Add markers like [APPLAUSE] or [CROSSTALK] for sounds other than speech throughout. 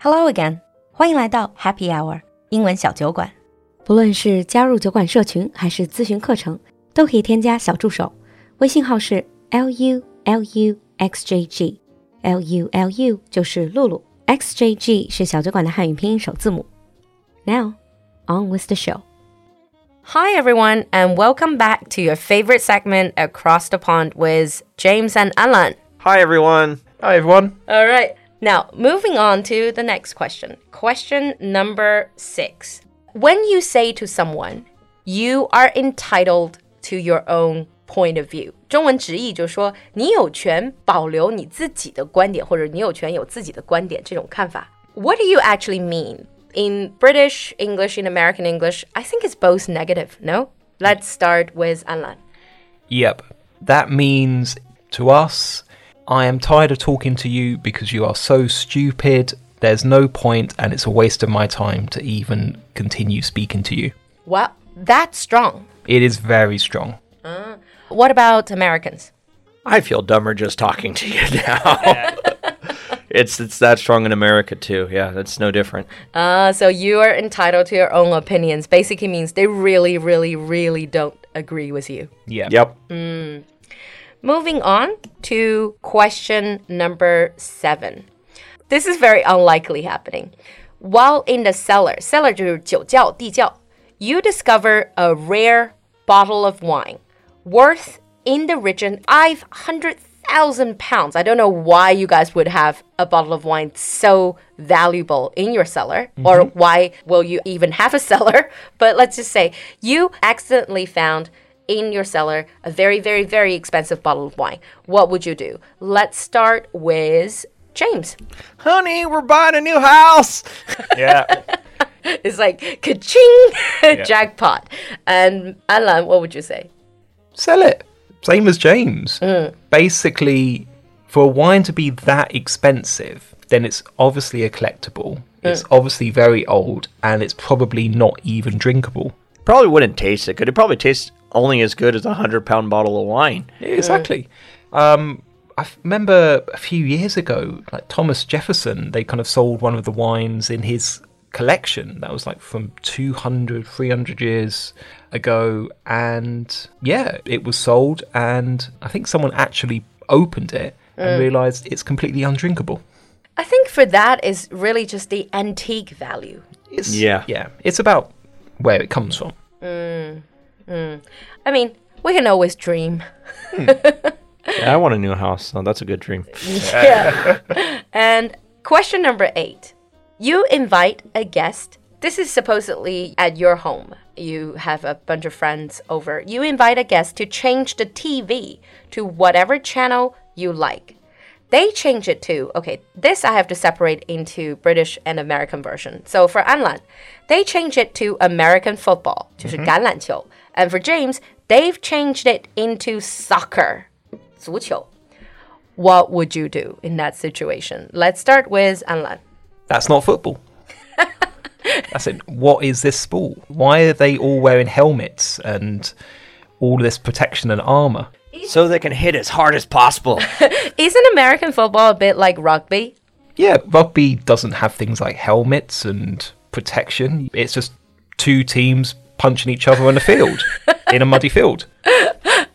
Hello again，欢迎来到 Happy Hour 英文小酒馆。不论是加入酒馆社群还是咨询课程，都可以添加小助手，微信号是 l u l u x j g，l u l u 就是露露，x j g 是小酒馆的汉语拼音首字母。Now on with the show. Hi everyone, and welcome back to your favorite segment across the pond with James and Alan. Hi, everyone. Hi, everyone. All right. Now, moving on to the next question. Question number six. When you say to someone, you are entitled to your own point of view，中文直译就是说你有权保留你自己的观点，或者你有权有自己的观点这种看法。What do you actually mean? In British English, in American English, I think it's both negative, no? Let's start with Alan. Yep. That means to us, I am tired of talking to you because you are so stupid. There's no point, and it's a waste of my time to even continue speaking to you. Well, that's strong. It is very strong. What about Americans? I feel dumber just talking to you [LAUGHS] now. it's it's that strong in America too. Yeah, that's no different. Uh, so you are entitled to your own opinions. Basically means they really, really, really don't agree with you. Yeah. Yep. Moving on to question number seven. This is very unlikely happening. While in the cellar, cellar 就是酒窖,地窖, you discover a rare bottle of wine worth in the region 500,000 pounds. I don't know why you guys would have a bottle of wine so valuable in your cellar, or why will you even have a cellar. [LAUGHS] But let's just say you accidentally found in your cellar a very, very, very expensive bottle of wine. What would you do? Let's start with James. Honey, we're buying a new house. [LAUGHS] Yeah. [LAUGHS] It's like ka-ching, [LAUGHS] jackpot. And Alan, what would you say? Sell it. Same as James. Mm. Basically, for a wine to be that expensive, then it's obviously a collectible. Mm. It's obviously very old, and it's probably not even drinkable. Probably wouldn't taste it. Could it probably taste only as good as a hundred pound bottle of wine? Exactly. Um, I f- remember a few years ago, like Thomas Jefferson, they kind of sold one of the wines in his collection that was like from 200, 300 years ago. And yeah, it was sold. And I think someone actually opened it and realized it's completely undrinkable. I think for that is really just the antique value. It's, Yeah. Yeah. It's about where it comes from. I mean, we can always dream. Yeah, [LAUGHS] I want a new house, so that's a good dream. [LAUGHS] Yeah. and question number eight. You invite a guest. This is supposedly at your home. You have a bunch of friends over. You invite a guest to change the TV to whatever channel you like. They change it to, okay, this I have to separate into British and American version. So for Anlan, they change it to American football, 就是橄榄球. And for James, they've changed it into soccer, 足球. What would you do in that situation? Let's start with Anlan. That's not football. [LAUGHS] That's it. What is this sport? Why are they all wearing helmets and all this protection and armor? So they can hit as hard as possible. [LAUGHS] Isn't American football a bit like rugby? Yeah, rugby doesn't have things like helmets and protection. It's just two teams punching each other on the field [LAUGHS] in a muddy field.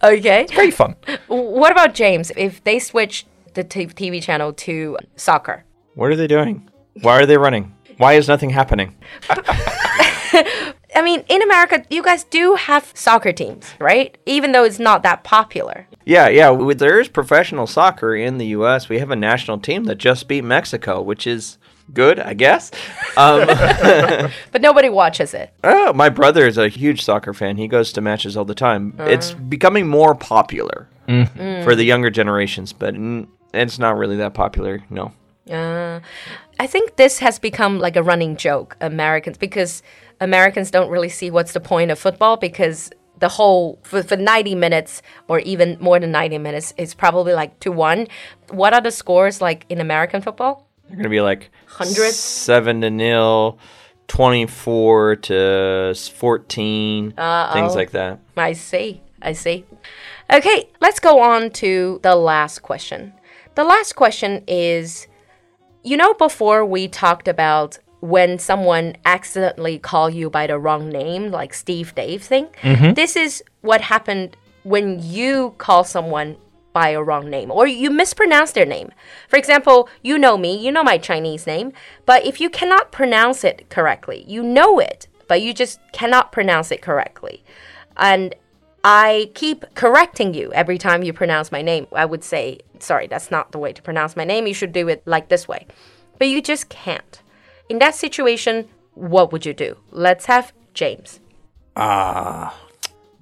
Okay. Very fun. What about James? If they switch the t- TV channel to soccer, what are they doing? Why are they running? Why is nothing happening? [LAUGHS] I mean, in America, you guys do have soccer teams, right? Even though it's not that popular. Yeah, yeah. w- There is professional soccer in the U.S. We have a national team that just beat Mexico, which is good, I guess. [LAUGHS] Um, [LAUGHS] But nobody watches it. oh, my brother is a huge soccer fan. He goes to matches all the time. It's becoming more popular for the younger generations, but it's not really that popular. No. Uh, I think this has become like a running joke, Americans, because Americans don't really see what's the point of football because the whole, for, for 90 minutes or even more than 90 minutes, is probably like 2 1. What are the scores like in American football? They're gonna be like Hundred? seven to nil, twenty four to s- 14 things like that. I see. I see. Okay, let's go on to the last question. The last question is You know, before we talked about when someone accidentally call you by the wrong name, like Steve Dave thing. Mm-hmm. This is what happened when you call someone by a wrong name or you mispronounce their name. For example, you know me, you know my Chinese name, but if you cannot pronounce it correctly, you know it, but you just cannot pronounce it correctly. And I keep correcting you every time you pronounce my name. I would say, sorry, that's not the way to pronounce my name. You should do it like this way. But you just can't. In that situation, what would you do? Let's have James. Ah.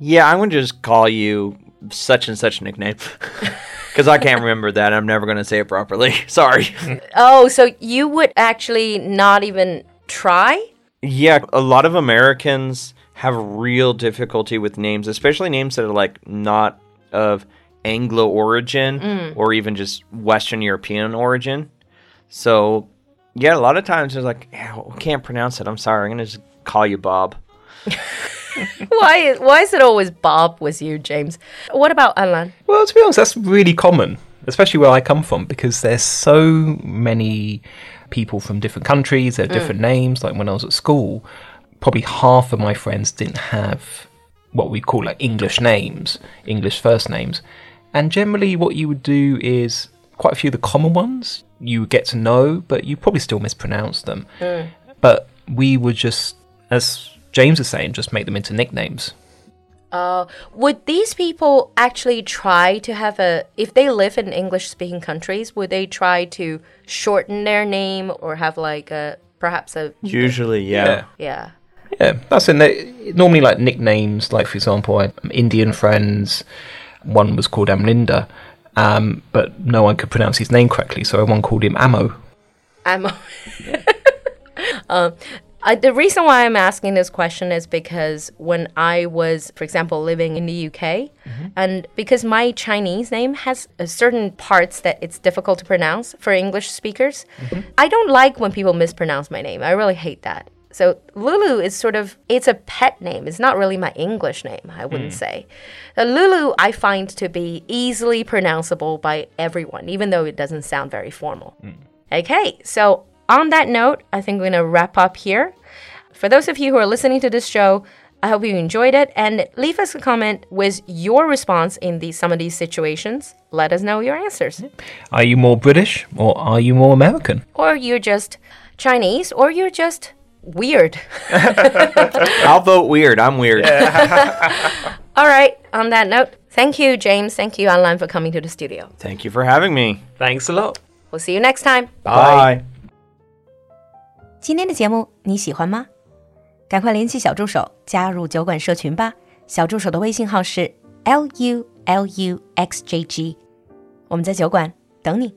Yeah, I'm gonna just call you such and such nickname [LAUGHS] because I can't remember that. I'm never gonna say it properly. [LAUGHS] Sorry. Oh, so you would actually not even try? yeah, a lot of Americans have real difficulty with names, especially names that are like not of Anglo origin mm. or even just Western European origin. So, yeah, a lot of times it's like, yeah, I can't pronounce it. I'm sorry. I'm gonna just call you Bob. [LAUGHS] why is why is it always Bob with you, James? What about Alan? Well, to be honest, that's really common, especially where I come from, because there's so many people from different countries, there are mm. different names. Like when I was at school, probably half of my friends didn't have what we call like English names, English first names. And generally, what you would do is quite a few of the common ones you would get to know, but you probably still mispronounce them. Mm. But we would just, as James was saying, just make them into nicknames. Uh, would these people actually try to have a if they live in English speaking countries, would they try to shorten their name or have like a perhaps a Usually, yeah. yeah. Yeah, that's in there. Normally, like nicknames, like for example, I had Indian friends. One was called Amlinda, um, but no one could pronounce his name correctly, so everyone called him Ammo. I'm. [LAUGHS] um, I, the reason why I'm asking this question is because when I was, for example, living in the UK, mm-hmm. and because my Chinese name has uh, certain parts that it's difficult to pronounce for English speakers, mm-hmm. I don't like when people mispronounce my name. I really hate that. So Lulu is sort of it's a pet name. It's not really my English name, I wouldn't mm. say. Uh, Lulu I find to be easily pronounceable by everyone, even though it doesn't sound very formal. Mm. Okay, so on that note, I think we're gonna wrap up here. For those of you who are listening to this show, I hope you enjoyed it and leave us a comment with your response in these some of these situations. Let us know your answers. Are you more British or are you more American? Or you're just Chinese or you're just weird. [LAUGHS] I'll vote weird. I'm weird. [LAUGHS] All right, on that note, thank you, James. Thank you, Anlan, for coming to the studio. Thank you for having me. Thanks a lot. We'll see you next time. Bye. 今天的节目你喜欢吗？赶快联系小助手加入酒馆社群吧。小助手的微信号是 l u l u x j g，我们在酒馆等你。